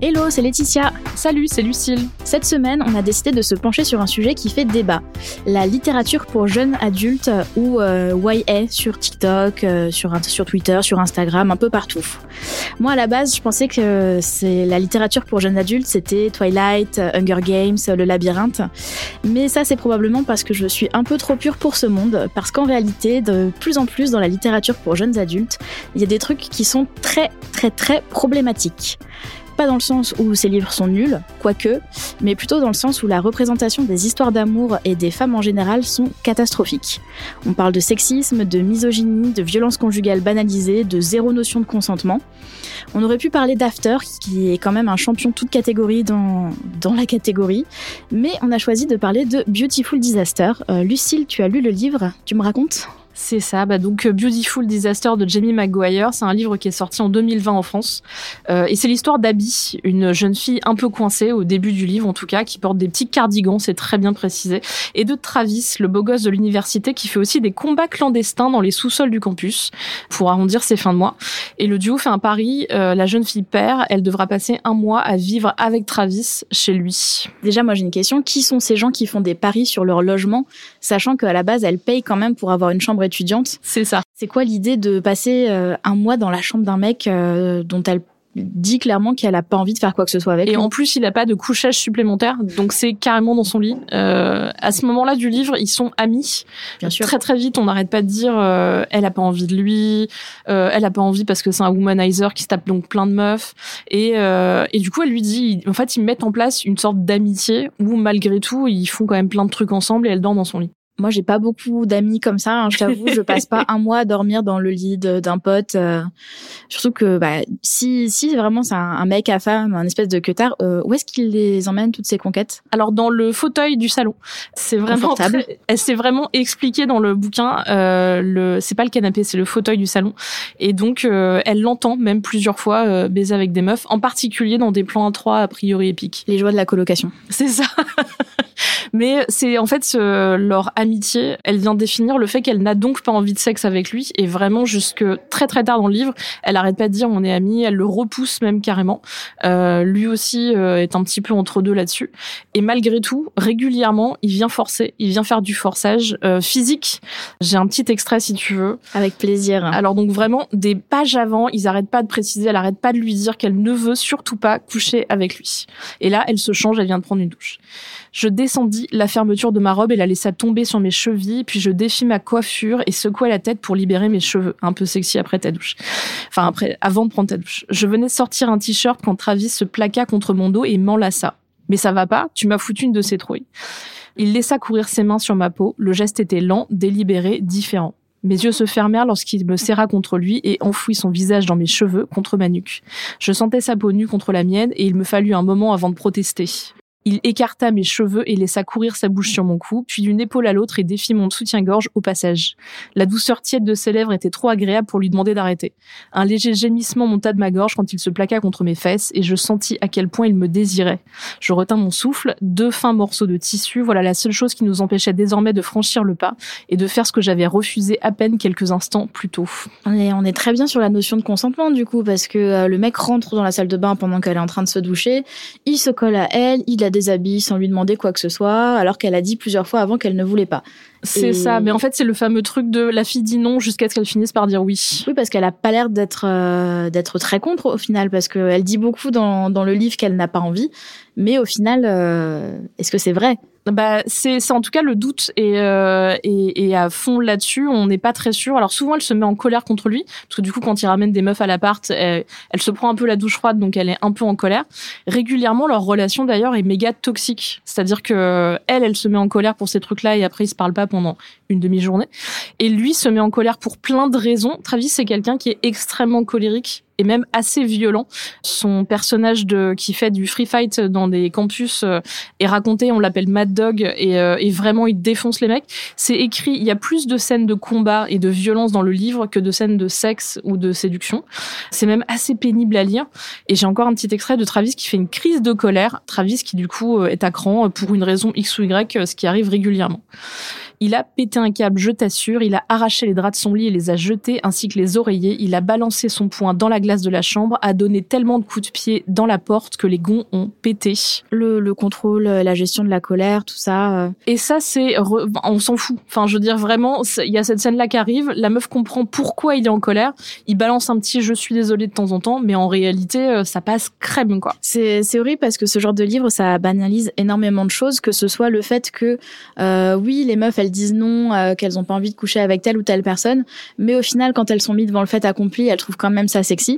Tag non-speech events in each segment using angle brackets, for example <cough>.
Hello, c'est Laetitia. Salut, c'est Lucille. Cette semaine, on a décidé de se pencher sur un sujet qui fait débat. La littérature pour jeunes adultes ou euh, YA sur TikTok, euh, sur, sur Twitter, sur Instagram, un peu partout. Moi, à la base, je pensais que c'est la littérature pour jeunes adultes, c'était Twilight, Hunger Games, Le Labyrinthe. Mais ça, c'est probablement parce que je suis un peu trop pure pour ce monde, parce qu'en réalité, de plus en plus dans la littérature pour jeunes adultes, il y a des trucs qui sont très, très, très problématiques pas dans le sens où ces livres sont nuls, quoique, mais plutôt dans le sens où la représentation des histoires d'amour et des femmes en général sont catastrophiques. On parle de sexisme, de misogynie, de violence conjugale banalisée, de zéro notion de consentement. On aurait pu parler d'After, qui est quand même un champion toute catégorie dans, la catégorie, mais on a choisi de parler de Beautiful Disaster. Euh, Lucille, tu as lu le livre, tu me racontes? C'est ça. Bah donc euh, Beautiful Disaster de Jamie McGuire, c'est un livre qui est sorti en 2020 en France, euh, et c'est l'histoire d'Abby, une jeune fille un peu coincée au début du livre en tout cas, qui porte des petits cardigans, c'est très bien précisé, et de Travis, le beau gosse de l'université, qui fait aussi des combats clandestins dans les sous-sols du campus pour arrondir ses fins de mois. Et le duo fait un pari. Euh, la jeune fille perd, elle devra passer un mois à vivre avec Travis chez lui. Déjà, moi j'ai une question. Qui sont ces gens qui font des paris sur leur logement, sachant qu'à la base elle paye quand même pour avoir une chambre étudiante. C'est ça. C'est quoi l'idée de passer euh, un mois dans la chambre d'un mec euh, dont elle dit clairement qu'elle a pas envie de faire quoi que ce soit avec. Et en plus, il a pas de couchage supplémentaire, donc c'est carrément dans son lit. Euh, à ce moment-là du livre, ils sont amis. Bien sûr. Très très vite, on n'arrête pas de dire euh, elle a pas envie de lui, euh, elle a pas envie parce que c'est un womanizer qui se tape donc plein de meufs. Et, euh, et du coup, elle lui dit, en fait, ils mettent en place une sorte d'amitié où malgré tout, ils font quand même plein de trucs ensemble et elle dort dans son lit. Moi, j'ai pas beaucoup d'amis comme ça. Hein, je t'avoue, je passe pas <laughs> un mois à dormir dans le lit d'un pote. euh, surtout que bah, si si vraiment c'est un, un mec à femme, un espèce de queutard, euh, où est-ce qu'il les emmène toutes ces conquêtes? Alors dans le fauteuil du salon, c'est vraiment s'est vraiment expliqué dans le bouquin. Euh, le c'est pas le canapé, c'est le fauteuil du salon. Et donc euh, elle l'entend même plusieurs fois euh, baiser avec des meufs, en particulier dans des plans à trois a priori épiques. Les joies de la colocation. C'est ça. <laughs> Mais c'est en fait ce- leur amitié, elle vient définir le fait qu'elle n'a donc pas envie de sexe avec lui et vraiment jusque très très tard dans le livre, elle arrête pas de dire on est amis, elle le repousse même carrément. Euh, lui aussi euh, est un petit peu entre deux là-dessus et malgré tout, régulièrement, il vient forcer, il vient faire du forçage euh, physique. J'ai un petit extrait si tu veux. Avec plaisir. Alors donc vraiment des pages avant, ils arrêtent pas de préciser, elle arrête pas de lui dire qu'elle ne veut surtout pas coucher avec lui. Et là, elle se change, elle vient de prendre une douche. Je descendis la fermeture de ma robe et la laissa tomber sur mes chevilles, puis je défis ma coiffure et secouai la tête pour libérer mes cheveux, un peu sexy après ta douche. Enfin après, avant de prendre ta douche. Je venais de sortir un t-shirt quand Travis se plaqua contre mon dos et m'enlaça. Mais ça va pas, tu m'as foutu une de ces trouilles. Il laissa courir ses mains sur ma peau, le geste était lent, délibéré, différent. Mes yeux se fermèrent lorsqu'il me serra contre lui et enfouit son visage dans mes cheveux contre ma nuque. Je sentais sa peau nue contre la mienne et il me fallut un moment avant de protester. Il écarta mes cheveux et laissa courir sa bouche sur mon cou, puis d'une épaule à l'autre et défit mon soutien-gorge au passage. La douceur tiède de ses lèvres était trop agréable pour lui demander d'arrêter. Un léger gémissement monta de ma gorge quand il se plaqua contre mes fesses et je sentis à quel point il me désirait. Je retins mon souffle, deux fins morceaux de tissu, voilà la seule chose qui nous empêchait désormais de franchir le pas et de faire ce que j'avais refusé à peine quelques instants plus tôt. On est, très bien sur la notion de consentement du coup, parce que euh, le mec rentre dans la salle de bain pendant qu'elle est en train de se doucher, il se colle à elle, il la sans lui demander quoi que ce soit, alors qu'elle a dit plusieurs fois avant qu'elle ne voulait pas. C'est Et- ça, mais en fait c'est le fameux truc de la fille dit non jusqu'à ce qu'elle finisse par dire oui. Oui, parce qu'elle a pas l'air d'être euh, d'être très contre au final, parce qu'elle dit beaucoup dans, dans le livre qu'elle n'a pas envie, mais au final, euh, est-ce que c'est vrai? Bah, c'est c'est en tout cas le doute et, euh, et, et à fond là-dessus, on n'est pas très sûr. Alors souvent, elle se met en colère contre lui parce que du coup, quand il ramène des meufs à l'appart, elle, elle se prend un peu la douche froide, donc elle est un peu en colère. Régulièrement, leur relation d'ailleurs est méga toxique, c'est-à-dire que elle, elle se met en colère pour ces trucs-là et après ils se parlent pas pendant une demi-journée. Et lui se met en colère pour plein de raisons. Travis, c'est quelqu'un qui est extrêmement colérique et même assez violent. Son personnage de qui fait du free fight dans des campus euh, est raconté, on l'appelle Mad Dog et, euh, et vraiment il défonce les mecs. C'est écrit, il y a plus de scènes de combat et de violence dans le livre que de scènes de sexe ou de séduction. C'est même assez pénible à lire. Et j'ai encore un petit extrait de Travis qui fait une crise de colère. Travis qui du coup euh, est à cran pour une raison X ou Y, euh, ce qui arrive régulièrement. Il a pété un câble, je t'assure. Il a arraché les draps de son lit et les a jetés, ainsi que les oreillers. Il a balancé son poing dans la glace de la chambre, a donné tellement de coups de pied dans la porte que les gonds ont pété. le, le contrôle, la gestion de la colère, tout ça. euh, Et ça, c'est, re- on s'en fout. Enfin, je veux dire vraiment, il y a cette scène-là qui arrive. La meuf comprend pourquoi il est en colère. Il balance un petit "je suis désolé" de temps en temps, mais en réalité, euh, ça passe crème quoi. C'est horrible parce que ce genre de livre, ça banalise énormément de choses, que ce soit le fait que, euh, oui, les meufs, elles disent non, euh, qu'elles ont pas envie de coucher avec telle ou telle personne, mais au final, quand elles sont mises devant le fait accompli, elles trouvent quand même ça sexy.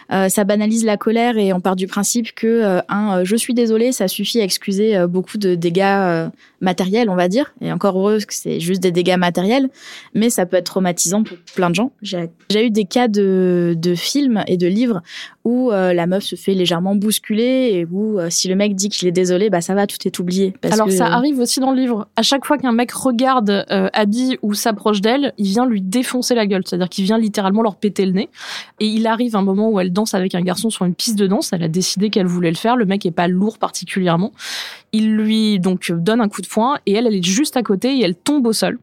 Euh, ça banalise la colère et on part du principe que euh, un euh, je suis désolé, ça suffit à excuser euh, beaucoup de dégâts matériels, on va dire. Et encore heureux que c'est juste des dégâts matériels, mais ça peut être traumatisant pour plein de gens. J'ai eu des cas de, de films et de livres où la meuf se fait légèrement bousculer et où si le mec dit qu'il est désolé, bah ça va, tout est oublié. Parce Alors que- ça arrive aussi dans le livre. À chaque fois qu'un mec regarde Abby ou s'approche d'elle, il vient lui défoncer la gueule. C'est-à-dire qu'il vient littéralement leur péter le nez. Et il arrive un moment où elle danse avec un garçon sur une piste de danse. Elle a décidé qu'elle voulait le faire. Le mec est pas lourd particulièrement. Il lui donc donne un coup de poing et elle, elle est juste à côté et elle tombe au sol.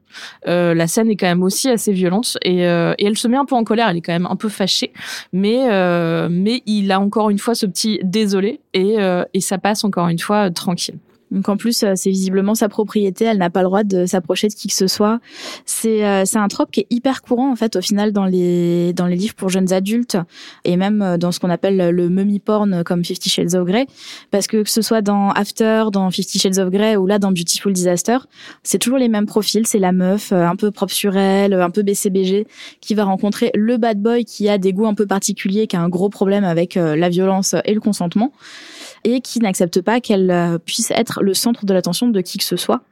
Euh, la scène est quand même aussi assez violente et, euh, et elle se met un peu en colère. Elle est quand même un peu fâchée, mais euh, mais il a encore une fois ce petit désolé et et ça passe encore une fois tranquille. Donc en plus, euh, c'est visiblement sa propriété, elle n'a pas le droit de s'approcher de qui que ce soit. C'est euh, un trope qui est hyper courant en fait au final dans les dans les livres pour jeunes adultes et même euh, dans ce qu'on appelle le mummy porn comme Fifty Shades of Grey. Parce que que ce soit dans After, dans Fifty Shades of Grey ou là dans Beautiful Disaster, c'est toujours les mêmes profils, c'est la meuf euh, un peu propre sur elle, un peu BCBG qui va rencontrer le bad boy qui a des goûts un peu particuliers, qui a un gros problème avec la violence et le consentement et qui n'accepte pas qu'elle euh, puisse être le centre de l'attention de qui que ce soit.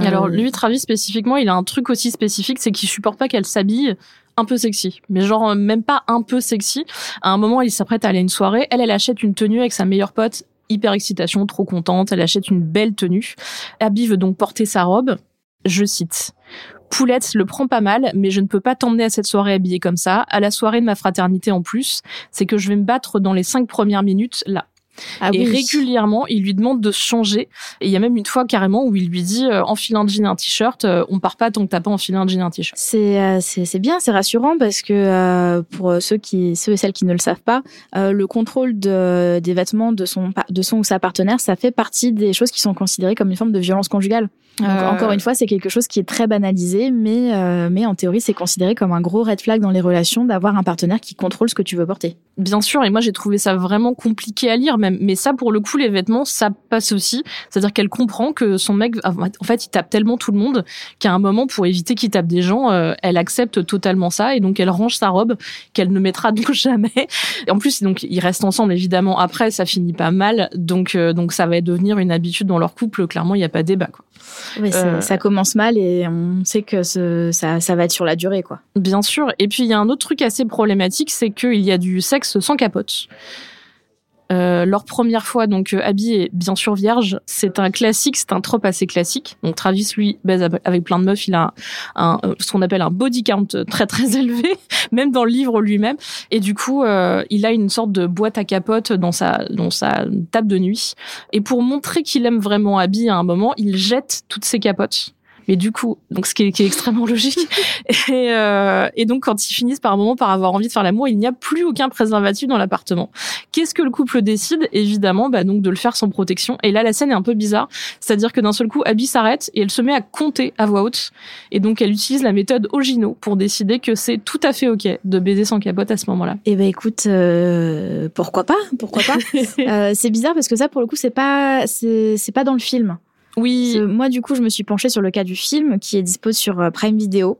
Et alors Euh, lui, Travis spécifiquement, il a un truc aussi spécifique, c'est qu'il supporte pas qu'elle s'habille un peu sexy, mais genre euh, même pas un peu sexy. À un moment, il s'apprête à aller à une soirée, elle, elle achète une tenue avec sa meilleure pote, hyper excitation, trop contente, elle achète une belle tenue. Abby veut donc porter sa robe. Je cite. Poulette le prend pas mal, mais je ne peux pas t'emmener à cette soirée habillée comme ça, à la soirée de ma fraternité en plus. C'est que je vais me battre dans les cinq premières minutes là. Ah et oui. régulièrement, il lui demande de se changer. Et il y a même une fois carrément où il lui dit euh, enfile un jean et un t-shirt, euh, on part pas tant que t'as pas enfilé un jean et un t-shirt. C'est euh, c'est bien, c'est rassurant parce que euh, pour ceux qui ceux et celles qui ne le savent pas, euh, le contrôle de, des vêtements de son de son ou sa partenaire, ça fait partie des choses qui sont considérées comme une forme de violence conjugale. Donc Euh, encore une fois, c'est quelque chose qui est très banalisé, mais euh, mais en théorie, c'est considéré comme un gros red flag dans les relations d'avoir un partenaire qui contrôle ce que tu veux porter. Bien sûr, et moi j'ai trouvé ça vraiment compliqué à lire, même même. Mais ça, pour le coup, les vêtements, ça passe aussi. C'est-à-dire qu'elle comprend que son mec, en fait, il tape tellement tout le monde qu'à un moment, pour éviter qu'il tape des gens, euh, elle accepte totalement ça et donc elle range sa robe qu'elle ne mettra <laughs> donc jamais. Et en plus, donc ils restent ensemble évidemment. Après, ça finit pas mal, donc euh, donc ça va devenir une habitude dans leur couple. Clairement, il n'y a pas de débat. Quoi. Oui, Euh, ça commence mal et on sait que ce- ça, ça va être sur la durée, quoi. Bien sûr. Et puis il y a un autre truc assez problématique, c'est qu'il y a du sexe sans capote. Euh, leur première fois, donc euh, Abby est bien sûr vierge. C'est un classique, c'est un trope assez classique. Donc Travis, lui, baise avec plein de meufs. Il a un, ce qu'on appelle un body count très très <laughs> élevé, même dans le livre lui-même. Et du coup, euh, il a une sorte de boîte à capote dans sa dans sa table de nuit. Et pour montrer qu'il aime vraiment Abby, à un moment, il jette toutes ses capotes. Mais du coup, donc ce qui est, qui est extrêmement <laughs> logique. Et, euh, et donc, quand ils finissent par un moment par avoir envie de faire l'amour, il n'y a plus aucun préservatif dans l'appartement. Qu'est-ce que le couple décide? Évidemment, bah, donc de le faire sans protection. Et là, la scène est un peu bizarre. C'est-à-dire que d'un seul coup, Abby s'arrête et elle se met à compter à voix haute. Et donc, elle utilise la méthode Ogino pour décider que c'est tout à fait OK de baiser sans capote à ce moment-là. Eh ben écoute, euh, pourquoi pas? Pourquoi pas? <laughs> Euh, C'est bizarre parce que ça, pour le coup, c'est pas, c'est c'est pas dans le film. Oui, Moi, du coup, je me suis penchée sur le cas du film qui est dispo sur euh, Prime Video.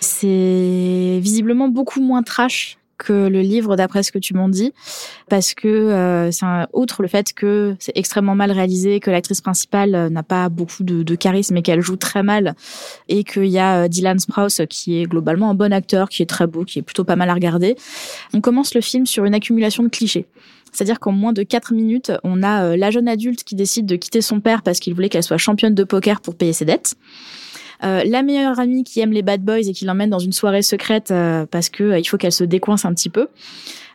C'est visiblement beaucoup moins trash que le livre d'après ce que tu m'en dis parce que euh, c'est outre le fait que c'est extrêmement mal réalisé que l'actrice principale euh, n'a pas beaucoup de, charisme et qu'elle joue très mal et qu'il y a euh, Dylan Sprouse qui est globalement un bon acteur qui est très beau qui est plutôt pas mal à regarder on commence le film sur une accumulation de clichés c'est-à-dire qu'en moins de 4 minutes, on a euh, la jeune adulte qui décide de quitter son père parce qu'il voulait qu'elle soit championne de poker pour payer ses dettes. Euh, la meilleure amie qui aime les bad boys et qui l'emmène dans une soirée secrète euh, parce que euh, il faut qu'elle se décoince un petit peu.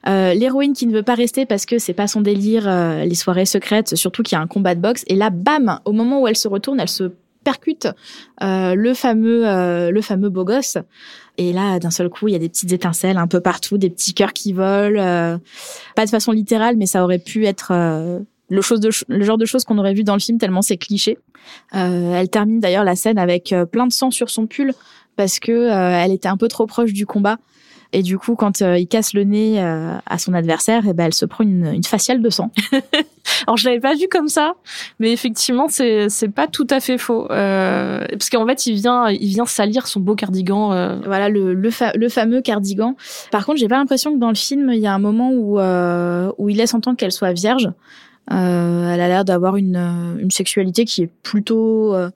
Euh, L'héroïne qui ne veut pas rester parce que c'est pas son délire, les soirées secrètes, surtout qu'il y a un combat de boxe. Et là, bam, au moment où elle se retourne, elle se percute le fameux le fameux beau gosse. Et là, d'un seul coup, il y a des petites étincelles un peu partout, des petits cœurs qui volent. pas de façon littérale, mais ça aurait pu être le, chose de, le genre de choses qu'on aurait vu dans le film tellement c'est cliché. Euh, elle termine d'ailleurs la scène avec euh, plein de sang sur son pull parce que euh, elle était un peu trop proche du combat. Et du coup, quand euh, il casse le nez euh, à son adversaire, eh ben, elle se prend une, une faciale de sang. <laughs> Alors je l'avais pas vu comme ça, mais effectivement c'est c'est pas tout à fait faux euh, parce qu'en fait il vient il vient salir son beau cardigan. Voilà le, le, fa- le fameux cardigan. Par contre, j'ai pas l'impression que dans le film, il y a un moment où, euh, où il laisse entendre qu'elle soit vierge. Euh, elle a l'air d'avoir une, euh, une sexualité qui est plutôt. euh,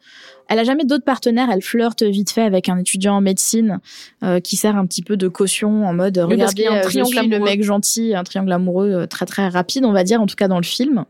elle a jamais d'autres partenaires. Elle flirte vite fait avec un étudiant en médecine euh, qui sert un petit peu de caution en mode Oui, regardez, un euh, je triangle suis le amoureux. mec gentil, un triangle amoureux euh, très très rapide, on va dire en tout cas dans le film.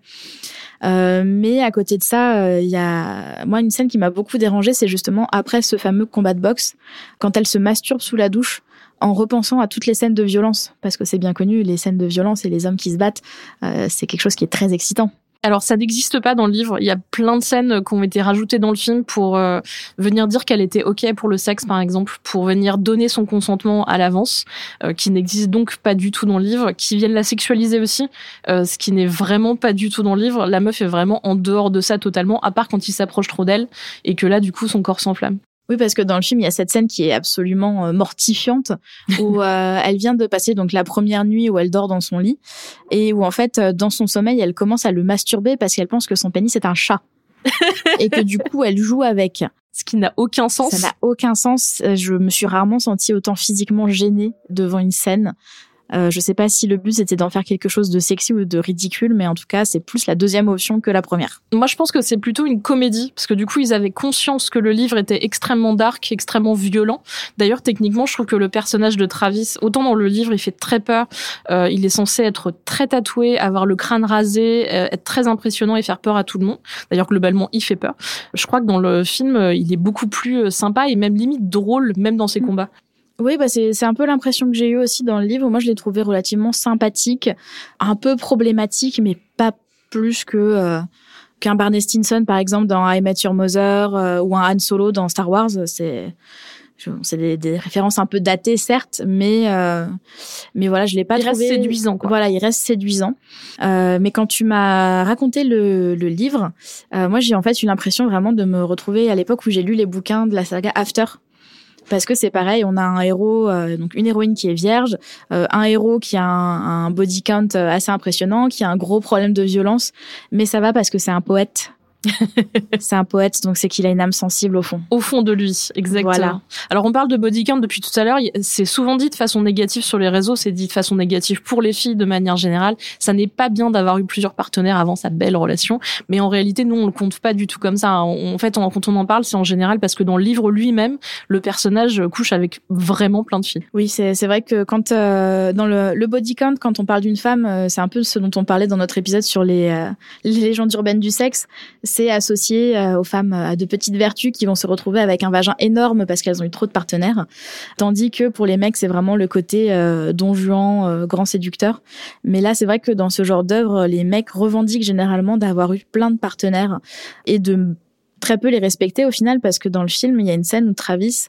Euh, mais à côté de ça, il y a moi une scène qui m'a beaucoup dérangée, c'est justement après ce fameux combat de boxe, quand elle se masturbe sous la douche en repensant à toutes les scènes de violence, parce que c'est bien connu, les scènes de violence et les hommes qui se battent, euh, c'est quelque chose qui est très excitant. Alors ça n'existe pas dans le livre. Il y a plein de scènes qui ont été rajoutées dans le film pour euh, venir dire qu'elle était ok pour le sexe, par exemple, pour venir donner son consentement à l'avance, euh, qui n'existe donc pas du tout dans le livre, qui viennent la sexualiser aussi, euh, ce qui n'est vraiment pas du tout dans le livre. La meuf est vraiment en dehors de ça totalement, à part quand il s'approche trop d'elle et que là, du coup, son corps s'enflamme. Oui, parce que dans le film, il y a cette scène qui est absolument euh, mortifiante, où <laughs> euh, elle vient de passer donc la première nuit où elle dort dans son lit, et où en fait, euh, dans son sommeil, elle commence à le masturber parce qu'elle pense que son pénis est un chat. <laughs> et que du coup, elle joue avec. Ce qui n'a aucun sens. Ça n'a aucun sens. Je me suis rarement sentie autant physiquement gênée devant une scène. Euh, je sais pas si le but c'était d'en faire quelque chose de sexy ou de ridicule, mais en tout cas, c'est plus la deuxième option que la première. Moi, je pense que c'est plutôt une comédie, parce que du coup, ils avaient conscience que le livre était extrêmement dark, extrêmement violent. D'ailleurs, techniquement, je trouve que le personnage de Travis, autant dans le livre, il fait très peur. Euh, il est censé être très tatoué, avoir le crâne rasé, euh, être très impressionnant et faire peur à tout le monde. D'ailleurs, globalement, il fait peur. Je crois que dans le film, euh, il est beaucoup plus euh, sympa et même limite drôle, même dans ses Mm. combats. Oui, bah c'est un peu l'impression que j'ai eue aussi dans le livre. Moi, je l'ai trouvé relativement sympathique, un peu problématique, mais pas plus que euh, qu'un Barney Stinson, par exemple, dans I Met Your Mother, euh, ou un Han Solo dans Star Wars. C'est c'est des, des références un peu datées, certes, mais euh, mais voilà, je l'ai pas Il reste trouvé séduisant, quoi. Voilà, il reste séduisant. Euh, mais quand tu m'as raconté le, le livre, euh, moi j'ai en fait eu l'impression vraiment de me retrouver à l'époque où j'ai lu les bouquins de la saga After parce que c'est pareil, on a un héros, euh, donc une héroïne qui est vierge, euh, un héros qui a un, un body count euh, assez impressionnant, qui a un gros problème de violence, mais ça va parce que c'est un poète <laughs> c'est un poète, donc c'est qu'il a une âme sensible au fond. Au fond de lui, exactement. Voilà. Alors on parle de body count depuis tout à l'heure, c'est souvent dit de façon négative sur les réseaux, c'est dit de façon négative pour les filles de manière générale. Ça n'est pas bien d'avoir eu plusieurs partenaires avant sa belle relation, mais en réalité nous on le compte pas du tout comme ça. En fait, quand on en parle, c'est en général parce que dans le livre lui-même, le personnage couche avec vraiment plein de filles. Oui, c'est vrai que quand euh, dans le, le body count, quand on parle d'une femme, euh, c'est un peu ce dont on parlait dans notre épisode sur les, euh, les légendes urbaines du sexe. C'est associé euh, aux femmes à de petites vertus qui vont se retrouver avec un vagin énorme parce qu'elles ont eu trop de partenaires. Tandis que pour les mecs, c'est vraiment le côté euh, don Juan, euh, grand séducteur. Mais là, c'est vrai que dans ce genre d'œuvre, les mecs revendiquent généralement d'avoir eu plein de partenaires et de très peu les respecter au final parce que dans le film, il y a une scène où Travis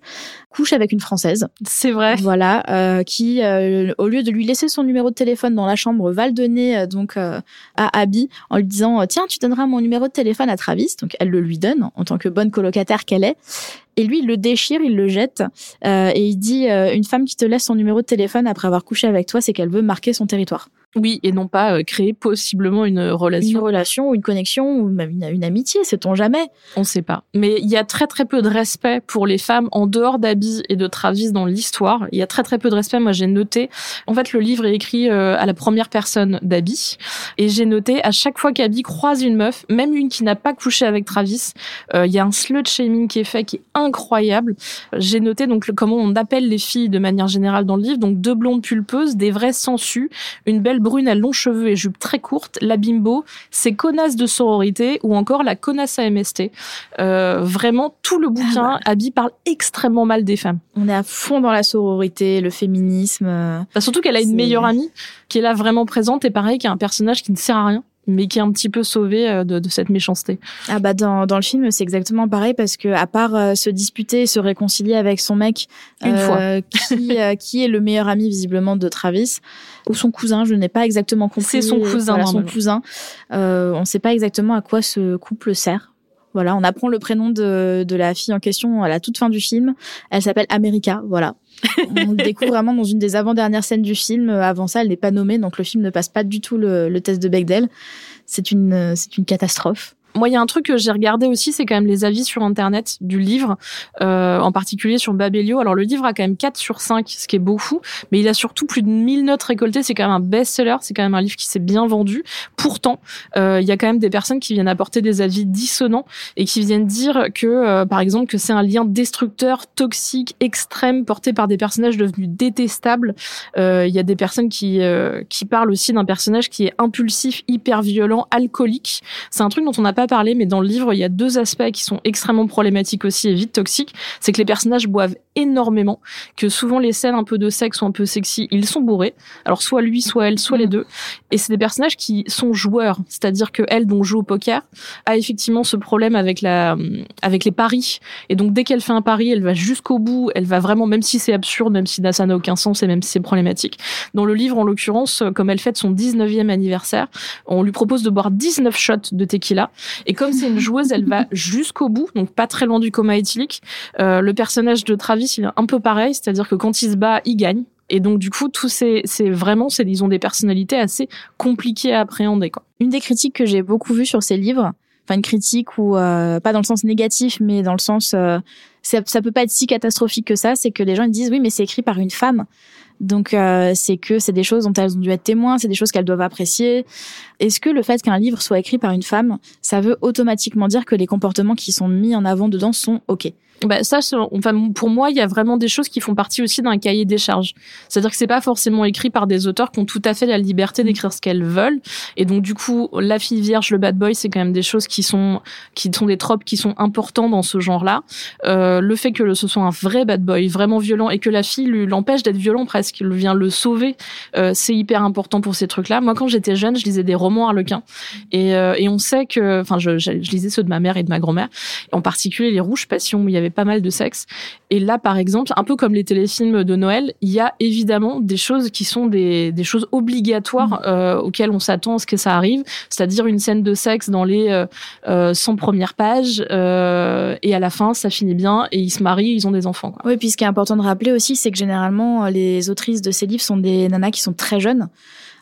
couche avec une française. C'est vrai. Voilà, euh, qui, euh, au lieu de lui laisser son numéro de téléphone dans la chambre, va le donner euh, donc euh, à Abby en lui disant euh, tiens, tu donneras mon numéro de téléphone à Travis. Donc elle le lui donne en tant que bonne colocataire qu'elle est. Et lui, il le déchire, il le jette euh, et il dit euh, une femme qui te laisse son numéro de téléphone après avoir couché avec toi, c'est qu'elle veut marquer son territoire. Oui, et non pas euh, créer possiblement une Une relation. relation ou une connexion ou même une, une amitié, sait-on jamais. On sait pas. Mais il y a très très peu de respect pour les femmes en dehors d'Abby et de Travis dans l'histoire. Il y a très très peu de respect. Moi, j'ai noté. En fait, le livre est écrit euh, à la première personne d'Abby. Et j'ai noté à chaque fois qu'Abby croise une meuf, même une qui n'a pas couché avec Travis, euh, il y a un slut shaming qui est fait qui est incroyable. J'ai noté donc le- comment on appelle les filles de manière générale dans le livre. Donc deux blondes pulpeuses, des vraies sangsues, une belle brune à longs cheveux et jupe très courte, la bimbo, ces connasses de sororité ou encore la connasse à MST. Euh, vraiment, tout le bouquin, Abby parle extrêmement mal des femmes. On est à fond dans la sororité, le féminisme. euh, Enfin, surtout qu'elle a une meilleure amie qui est là vraiment présente et pareil, qui est un personnage qui ne sert à rien mais qui est un petit peu sauvé euh, de, de cette méchanceté. Ah bah dans, dans le film c'est exactement pareil parce que à part euh, se disputer et se réconcilier avec son mec Une euh, <laughs> qui euh, qui est le meilleur ami visiblement de Travis ou son cousin je n'ai pas exactement compris. C'est son cousin, voilà, son cousin. On ne sait pas exactement à quoi ce couple sert voilà on apprend le prénom de, de la fille en question à la toute fin du film. Elle s'appelle America voilà. <laughs> On le découvre vraiment dans une des avant-dernières scènes du film. Avant ça elle n'est pas nommée donc le film ne passe pas du tout le, le test de Bechdel. C'est une c'est une catastrophe Moi, il y a un truc que j'ai regardé aussi, c'est quand même les avis sur Internet du livre, euh, en particulier sur Babelio. Alors, le livre a quand même 4 sur 5, ce qui est beaucoup, mais il a surtout plus de 1000 notes récoltées. C'est quand même un best-seller, c'est quand même un livre qui s'est bien vendu. Pourtant, euh, il y a quand même des personnes qui viennent apporter des avis dissonants et qui viennent dire que, euh, par exemple, que c'est un lien destructeur, toxique, extrême, porté par des personnages devenus détestables. Euh, Il y a des personnes qui, euh, qui parlent aussi d'un personnage qui est impulsif, hyper violent, alcoolique. C'est un truc dont on n'a pas parlé, mais dans le livre, il y a deux aspects qui sont extrêmement problématiques aussi et vite toxiques. C'est que les personnages boivent énormément, que souvent les scènes un peu de sexe ou un peu sexy, ils sont bourrés. Alors soit lui, soit elle, soit les deux. Et c'est des personnages qui sont joueurs, c'est-à-dire que elle, dont joue au poker, a effectivement ce problème avec la, avec les paris. Et donc dès qu'elle fait un pari, elle va jusqu'au bout. Elle va vraiment, même si c'est absurde, même si ça n'a aucun sens et même si c'est problématique. Dans le livre, en l'occurrence, comme elle fête son 19e anniversaire, on lui propose de boire 19 shots de tequila. Et comme c'est une joueuse, elle va jusqu'au bout, donc pas très loin du coma éthylique. Euh, le personnage de Travis, il est un peu pareil, c'est-à-dire que quand il se bat, il gagne. Et donc du coup, tous ces, c'est vraiment, c'est ils ont des personnalités assez compliquées à appréhender. Quoi. une des critiques que j'ai beaucoup vues sur ces livres, enfin une critique où euh, pas dans le sens négatif, mais dans le sens euh, ça, ça peut pas être si catastrophique que ça, c'est que les gens ils disent oui mais c'est écrit par une femme, donc euh, c'est que c'est des choses dont elles ont dû être témoins, c'est des choses qu'elles doivent apprécier. Est-ce que le fait qu'un livre soit écrit par une femme, ça veut automatiquement dire que les comportements qui sont mis en avant dedans sont ok? Bah ça, enfin pour moi, il y a vraiment des choses qui font partie aussi d'un cahier des charges. C'est-à-dire que c'est pas forcément écrit par des auteurs qui ont tout à fait la liberté d'écrire ce qu'elles veulent. Et donc du coup, la fille vierge, le bad boy, c'est quand même des choses qui sont qui sont des tropes qui sont importants dans ce genre-là. Euh, le fait que ce soit un vrai bad boy, vraiment violent, et que la fille l'empêche d'être violent presque, il vient le sauver, euh, c'est hyper important pour ces trucs-là. Moi, quand j'étais jeune, je lisais des romans harlequins, et, euh, et on sait que, enfin, je, je, je lisais ceux de ma mère et de ma grand-mère, en particulier les Rouges Passions où il y avait pas mal de sexe. Et là, par exemple, un peu comme les téléfilms de Noël, il y a évidemment des choses qui sont des, des choses obligatoires euh, auxquelles on s'attend à ce que ça arrive, c'est-à-dire une scène de sexe dans les euh, euh 100 premières pages, euh, et à la fin, ça finit bien, et ils se marient, ils ont des enfants. Quoi. Oui, puis ce qui est important de rappeler aussi, c'est que généralement, les autrices de ces livres sont des nanas qui sont très jeunes.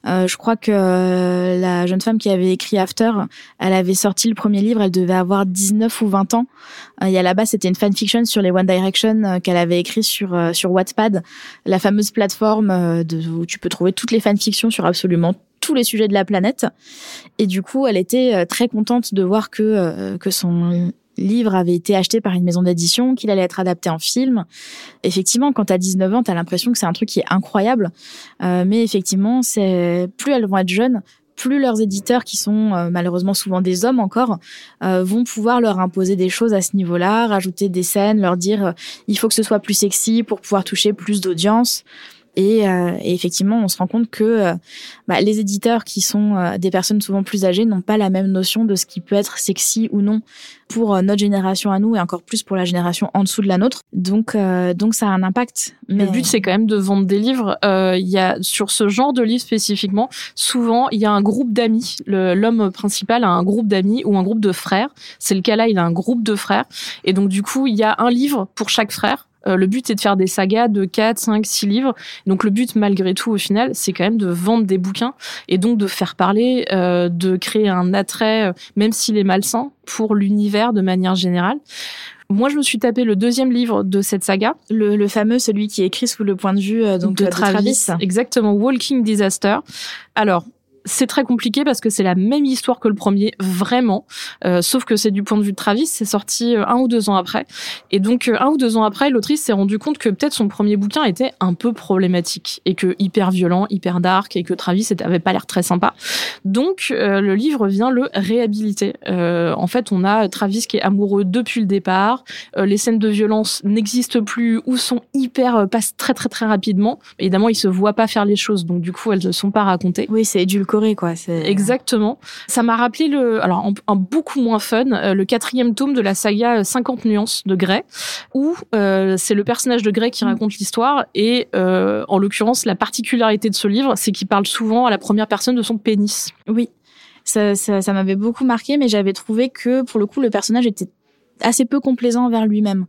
Euh, je crois que euh, la jeune femme qui avait écrit After, elle avait sorti le premier livre, elle devait avoir 19 ou 20 ans. Euh, et à la base, c'était une fanfiction sur les One Direction qu'elle avait écrit sur sur Wattpad, la fameuse plateforme de, où tu peux trouver toutes les fanfictions sur absolument tous les sujets de la planète. Et du coup, elle était très contente de voir que que son livre avait été acheté par une maison d'édition, qu'il allait être adapté en film. Effectivement, quand t'as 19 ans, t'as l'impression que c'est un truc qui est incroyable. Euh, mais effectivement, c'est plus elles vont être jeunes, plus leurs éditeurs, qui sont euh, malheureusement souvent des hommes encore, euh, vont pouvoir leur imposer des choses à ce niveau-là, rajouter des scènes, leur dire il faut que ce soit plus sexy pour pouvoir toucher plus d'audience. Et, euh, et, effectivement, on se rend compte que euh, bah, les éditeurs qui sont euh, des personnes souvent plus âgées n'ont pas la même notion de ce qui peut être sexy ou non pour notre génération à nous et encore plus pour la génération en dessous de la nôtre. Donc, donc ça a un impact. Mais... Le but, c'est quand même de vendre des livres. Il y a sur ce genre de livre spécifiquement, souvent il y a un groupe d'amis. L'homme principal a un groupe d'amis ou un groupe de frères. C'est le cas là, il a un groupe de frères. Et donc du coup, il y a un livre pour chaque frère euh, le but, c'est de faire des sagas de 4, 5, 6 livres. Donc le but, malgré tout, au final, c'est quand même de vendre des bouquins et donc de faire parler, euh, de créer un attrait, euh, même s'il est malsain, pour l'univers de manière générale. Moi, je me suis tapé le deuxième livre de cette saga, le, fameux, celui qui est écrit sous le point de vue donc, de, Travis. Exactement, Walking Disaster. Alors, c'est très compliqué parce que c'est la même histoire que le premier, vraiment. Euh, sauf que c'est du point de vue de Travis, c'est sorti euh, un ou deux ans après. Et donc, euh, un ou deux ans après, l'autrice s'est rendue compte que peut-être son premier bouquin était un peu problématique et que hyper violent, hyper dark et que Travis avait pas l'air très sympa. Donc, le livre vient le réhabiliter. en fait, on a Travis qui est amoureux depuis le départ. les scènes de violence n'existent plus ou sont hyper, passent très très très rapidement. Évidemment, il se voit pas faire les choses, donc du coup, elles ne sont pas racontées. Oui, c'est édulcoré quoi. Exactement. Ça m'a rappelé le, alors un, beaucoup moins fun, euh, le quatrième tome de la saga 50 euh, nuances de Grey, où euh, c'est le personnage de Grey qui mm. raconte l'histoire et en l'occurrence la particularité de ce livre, c'est qu'il parle souvent à la première personne de son pénis. Oui. Ça, ça, ça m'avait beaucoup marqué, mais j'avais trouvé que pour le coup le personnage était assez peu complaisant envers lui-même.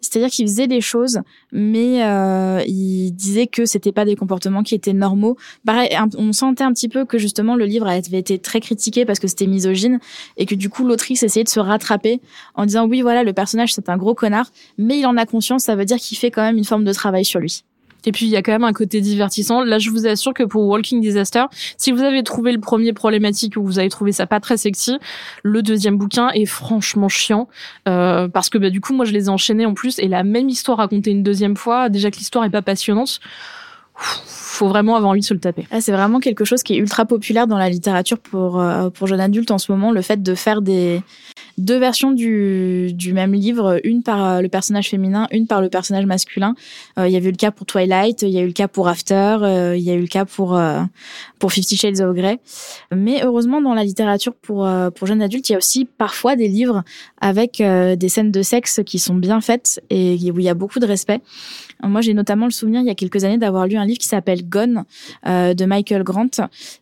C'est-à-dire qu'il faisait des choses, mais euh, il disait que c'était pas des comportements qui étaient normaux. Pareil, on sentait un petit peu que justement le livre avait été très critiqué parce que c'était misogyne et que du coup l'autrice essayait de se rattraper en disant oui voilà le personnage c'est un gros connard, mais il en a conscience, ça veut dire qu'il fait quand même une forme de travail sur lui. Et puis il y a quand même un côté divertissant. Là, je vous assure que pour Walking Disaster, si vous avez trouvé le premier problématique ou vous avez trouvé ça pas très sexy, le deuxième bouquin est franchement chiant euh, parce que bah, du coup, moi, je les ai enchaînés en plus et la même histoire racontée une deuxième fois, déjà que l'histoire est pas passionnante. faut vraiment avoir envie de se le taper. Ah, c'est vraiment quelque chose qui est ultra populaire dans la littérature pour euh, pour jeunes adultes en ce moment, le fait de faire des deux versions du, même livre, une par euh, le personnage féminin, une par le personnage masculin. Euh, il y avait eu le cas pour Twilight, il y a eu le cas pour After, euh, il y a eu le cas pour pour Fifty Shades of Grey. Mais heureusement, dans la littérature pour jeunes adultes, il y a aussi parfois des livres avec des scènes de sexe qui sont bien faites et où il y a beaucoup de respect. Moi, j'ai notamment le souvenir il y a quelques années d'avoir lu un livre qui s'appelle Gone de Michael Grant.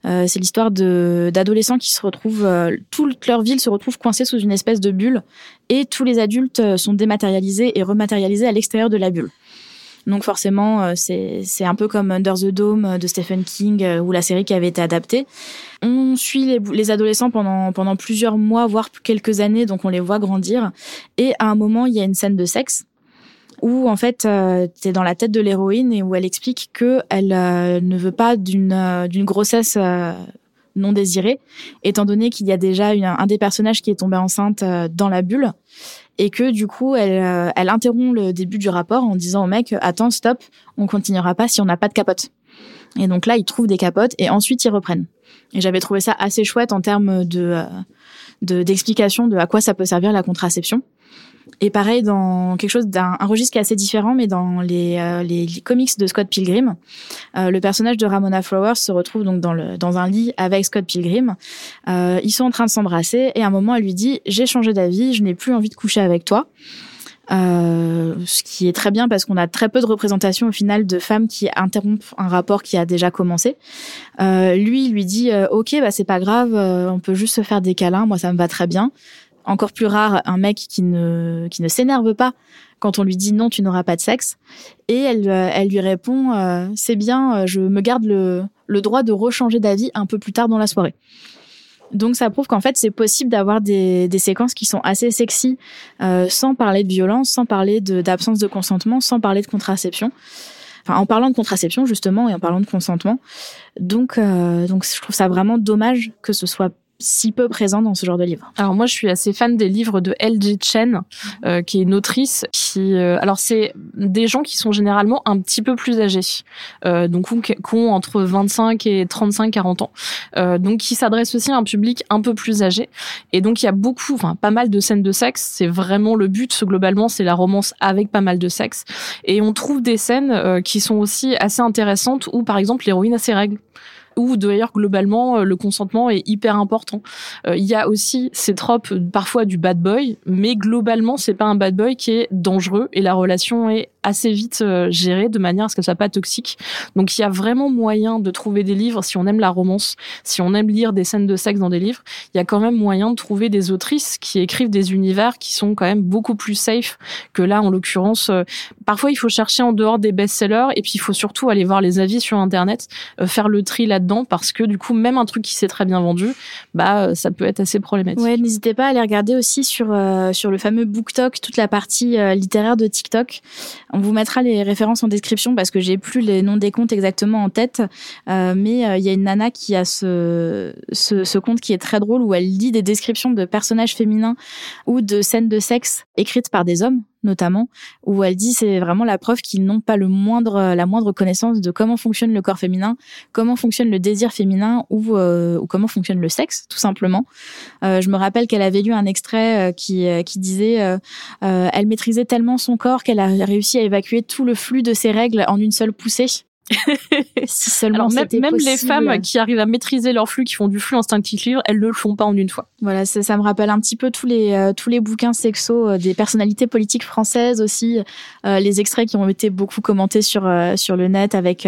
c'est l'histoire d'adolescents qui se retrouvent toute leur ville se retrouve coincée sous une espèce de bulle et tous les adultes euh, sont dématérialisés et rematérialisés à l'extérieur de la bulle. Donc forcément, euh, c'est un peu comme Under the Dome euh, de Stephen King ou la série qui avait été adaptée. On suit les, les, adolescents pendant, pendant plusieurs mois, voire quelques années, donc on les voit grandir. Et à un moment, il y a une scène de sexe où en fait euh, tu es dans la tête de l'héroïne et où elle explique que elle ne veut pas d'une d'une grossesse non désirée, étant donné qu'il y a déjà un des personnages qui est tombé enceinte euh, dans la bulle et que du coup elle, euh, elle interrompt le début du rapport en disant au mec attends stop on continuera pas si on n'a pas de capote et donc là ils trouvent des capotes et ensuite ils reprennent. Et j'avais trouvé ça assez chouette en termes de euh, d'explication de à quoi ça peut servir la contraception et pareil dans quelque chose d'un registre qui est assez différent, mais dans les, euh, les, comics de Scott Pilgrim, euh, le personnage de Ramona Flowers se retrouve donc dans, le, dans un lit avec Scott Pilgrim. Euh, ils sont en train de s'embrasser et à un moment elle lui dit j'ai changé d'avis, je n'ai plus envie de coucher avec toi. euh, ce qui est très bien parce qu'on a très peu de représentation au final de femmes qui interrompent un rapport qui a déjà commencé. Euh, lui, il lui dit euh, ok, bah c'est pas grave, on peut juste se faire des câlins, moi ça me va très bien. Encore plus rare, un mec qui ne qui ne s'énerve pas quand on lui dit non, tu n'auras pas de sexe. Et elle, euh, elle lui répond euh, c'est bien, je me garde le, le droit de rechanger d'avis un peu plus tard dans la soirée. Donc ça prouve qu'en fait c'est possible d'avoir des, des séquences qui sont assez sexy euh, sans parler de violence, sans parler d'absence de, consentement, sans parler de contraception. Enfin en parlant de contraception justement et en parlant de consentement. Donc euh, donc je trouve ça vraiment dommage que ce soit si peu présent dans ce genre de livre. Alors moi, je suis assez fan des livres de L.J. Chen, euh, qui est une autrice qui... Euh, alors c'est des gens qui sont généralement un petit peu plus âgés, euh, donc qui ont entre 25 et 35-40 ans, euh, donc qui s'adressent aussi à un public un peu plus âgé. Et donc il y a beaucoup, enfin pas mal de scènes de sexe, c'est vraiment le but, globalement, c'est la romance avec pas mal de sexe. Et on trouve des scènes euh, qui sont aussi assez intéressantes, où par exemple l'héroïne a ses règles où d'ailleurs globalement euh, le consentement est hyper important. Euh, il y a aussi ces tropes parfois du bad boy, mais globalement c'est pas un bad boy qui est dangereux et la relation est assez vite euh, gérée de manière à ce que ça soit pas toxique. Donc il y a vraiment moyen de trouver des livres si on aime la romance, si on aime lire des scènes de sexe dans des livres, il y a quand même moyen de trouver des autrices qui écrivent des univers qui sont quand même beaucoup plus safe que là en l'occurrence. parfois il faut chercher en dehors des best-sellers et puis il faut surtout aller voir les avis sur internet, faire le tri là-dedans parce que du coup même un truc qui s'est très bien vendu bah euh, ça peut être assez problématique. Ouais, n'hésitez pas à aller regarder aussi sur euh, sur le fameux BookTok toute la partie euh, littéraire de TikTok. On vous mettra les références en description parce que j'ai plus les noms des comptes exactement en tête mais il y a une nana qui a ce, ce ce compte qui est très drôle où elle lit des descriptions de personnages féminins ou de scènes de sexe écrites par des hommes notamment, où elle dit c'est vraiment la preuve qu'ils n'ont pas le moindre, la moindre connaissance de comment fonctionne le corps féminin, comment fonctionne le désir féminin ou, euh, ou comment fonctionne le sexe, tout simplement. Euh, je me rappelle qu'elle avait lu un extrait euh, qui, euh, qui disait euh, elle maîtrisait tellement son corps qu'elle a réussi à évacuer tout le flux de ses règles en une seule poussée. <laughs> si seulement même, même les femmes qui arrivent à maîtriser leur flux, qui font du flux instinctif libre, elles ne le font pas en une fois. Voilà, ça, ça me rappelle un petit peu tous les euh, tous les bouquins sexo euh, des personnalités politiques françaises aussi, euh, les extraits qui ont été beaucoup commentés sur sur le net avec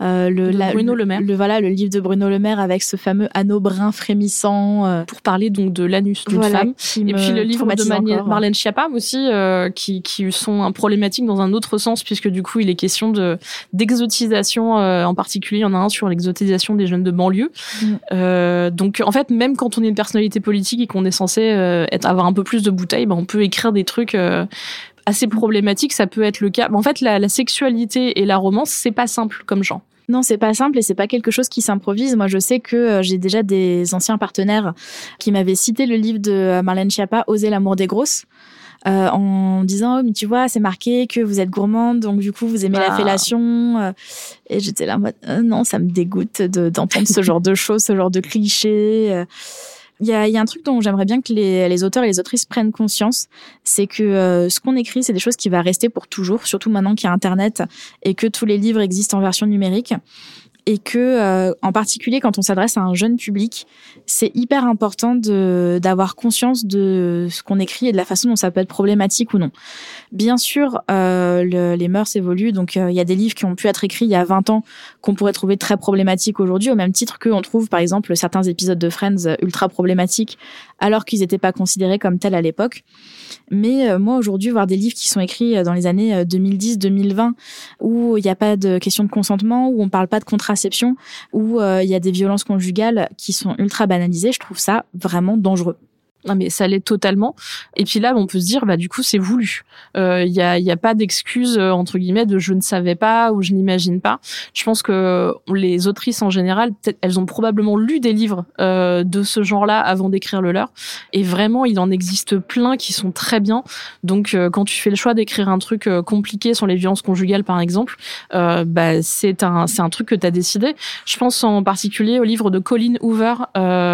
le la, Bruno Le Maire. Le, voilà, le livre de Bruno Le Maire avec ce fameux anneau brun frémissant pour parler donc de l'anus d'une voilà, femme. Et puis le livre de Mar Marlène Schiappa aussi qui qui sont un problématiques dans un autre sens puisque du coup il est question de d'exotisation euh, en particulier, il y en a un sur l'exotisation des jeunes de banlieue. Mm. Euh, donc en fait, même quand on est une personnalité politique et qu'on est censé euh, être, avoir un peu plus de bouteilles, ben, on peut écrire des trucs assez problématiques. Ça peut être le cas. En fait, la, la sexualité et la romance, c'est pas simple comme genre. Non, c'est pas simple et c'est pas quelque chose qui s'improvise. Moi, je sais que j'ai déjà des anciens partenaires qui m'avaient cité le livre de Marlène Schiappa, Oser l'amour des grosses euh, en disant oh, mais tu vois c'est marqué que vous êtes gourmande donc du coup vous aimez la fellation euh. et j'étais là moi euh, non ça me dégoûte d'entendre ce genre de choses ce genre de clichés il y a, y a, un truc dont j'aimerais bien que les, les, auteurs et les autrices prennent conscience, c'est que euh, ce qu'on écrit, c'est des choses qui vont rester pour toujours, surtout maintenant qu'il y a Internet et que tous les livres existent en version numérique et que euh, en particulier quand on s'adresse à un jeune public, c'est hyper important d'avoir conscience de ce qu'on écrit et de la façon dont ça peut être problématique ou non. Bien sûr, euh, le, les mœurs évoluent, donc euh, il y a des livres qui ont pu être écrits il y a 20 ans qu'on pourrait trouver très problématiques aujourd'hui, au même titre qu'on trouve par exemple certains épisodes de Friends ultra problématiques alors qu'ils n'étaient pas considérés comme tels à l'époque. Mais euh, moi aujourd'hui, voir des livres qui sont écrits euh, dans les années 2010-2020 où il n'y a pas de question de consentement, où on parle pas de contraception, où il y a des violences conjugales qui sont ultra banalisées, je trouve ça vraiment dangereux. Non mais ça l'est totalement. Et puis là, on peut se dire, bah du coup, c'est voulu. Il euh, y a, y a pas d'excuse euh, entre guillemets de je ne savais pas ou je n'imagine pas. Je pense que les autrices en général, elles ont probablement lu des livres euh, de ce genre-là avant d'écrire le leur. Et vraiment, il en existe plein qui sont très bien. Donc, euh, quand tu fais le choix d'écrire un truc euh, compliqué sur les violences conjugales, par exemple, bah c'est un c'est un truc que tu as décidé. Je pense en particulier au livre de Colin Hoover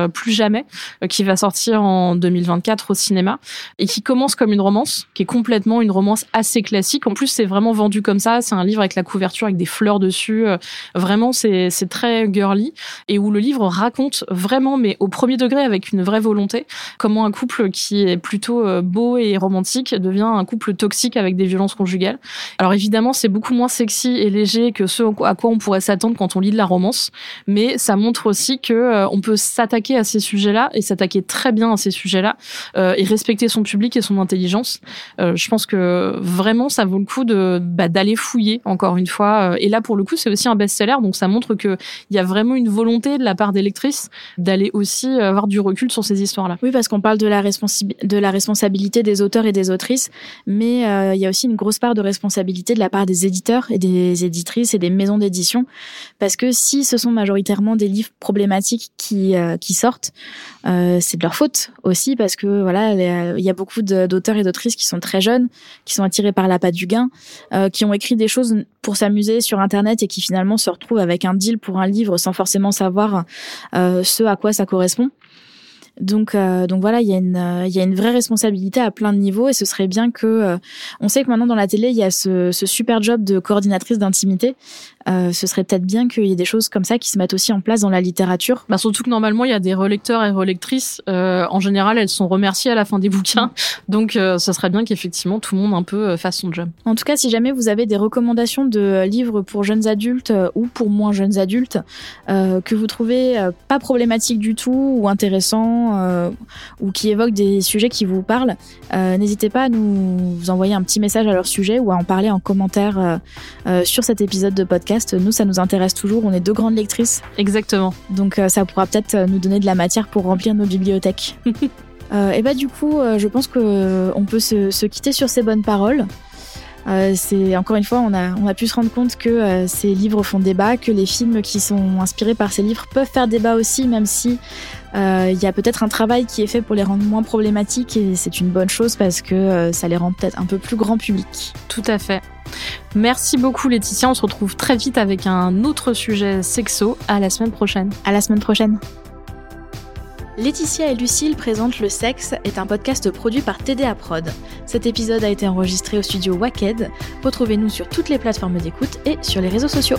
Plus jamais, qui va sortir en 2024 au cinéma et qui commence comme une romance, qui est complètement une romance assez classique. En plus, c'est vraiment vendu comme ça. C'est un livre avec la couverture avec des fleurs dessus. Vraiment, c'est très girly et où le livre raconte vraiment, mais au premier degré avec une vraie volonté, comment un couple qui est plutôt beau et romantique devient un couple toxique avec des violences conjugales. Alors évidemment, c'est beaucoup moins sexy et léger que ce à quoi on pourrait s'attendre quand on lit de la romance, mais ça montre aussi que euh, on peut s'attaquer à ces sujets-là et s'attaquer très bien à ces sujets-là euh, et respecter son public et son intelligence. Euh, je pense que vraiment ça vaut le coup de bah, d'aller fouiller encore une fois. Et là pour le coup, c'est aussi un best-seller, donc ça montre que il y a vraiment une volonté de la part des lectrices d'aller aussi avoir du recul sur ces histoires-là. Oui, parce qu'on parle de la, de la responsabilité des auteurs et des autrices, mais il y a aussi une grosse part de responsabilité de la part des éditeurs et des éditrices et des maisons d'édition, parce que si ce sont majoritairement des livres problématiques qui, euh, qui euh, c'est de leur faute aussi, parce que voilà, il y a beaucoup d'auteurs et d'autrices qui sont très jeunes, qui sont attirés par la patte du gain, euh, qui ont écrit des choses pour s'amuser sur Internet et qui finalement se retrouvent avec un deal pour un livre sans forcément savoir ce à quoi ça correspond. Donc, euh, donc voilà, il y, a une, euh, y a une vraie responsabilité à plein de niveaux et ce serait bien que. Euh, on sait que maintenant dans la télé, il y a ce, ce super job de coordinatrice d'intimité. Euh, ce serait peut-être bien qu'il y ait des choses comme ça qui se mettent aussi en place dans la littérature. Bah, surtout que normalement, il y a des relecteurs et relectrices. en général, elles sont remerciées à la fin des bouquins. <laughs> Donc, ce serait bien qu'effectivement tout le monde un peu fasse son job. En tout cas, si jamais vous avez des recommandations de livres pour jeunes adultes ou pour moins jeunes adultes que vous trouvez pas problématiques du tout ou intéressants, euh, ou qui évoquent des sujets qui vous parlent, euh, n'hésitez pas à nous envoyer un petit message à leur sujet ou à en parler en commentaire euh, sur cet épisode de podcast. Nous, ça nous intéresse toujours. On est deux grandes lectrices. Exactement. Donc, ça pourra peut-être nous donner de la matière pour remplir nos bibliothèques. <laughs> et bah du coup, je pense qu'on peut se, se, quitter sur ces bonnes paroles. Euh, c'est encore une fois, on a, on a pu se rendre compte que euh, ces livres font débat, que les films qui sont inspirés par ces livres peuvent faire débat aussi, même si euh, il y a peut-être un travail qui est fait pour les rendre moins problématiques et c'est une bonne chose parce que ça les rend peut-être un peu plus grand public. Tout à fait. Merci beaucoup Laetitia, on se retrouve très vite avec un autre sujet sexo. À la semaine prochaine. À la semaine prochaine. Laetitia et Lucille présentent Le Sexe est un podcast produit par TDA Prod. Cet épisode a été enregistré au studio Wacked. Retrouvez-nous sur toutes les plateformes d'écoute et sur les réseaux sociaux.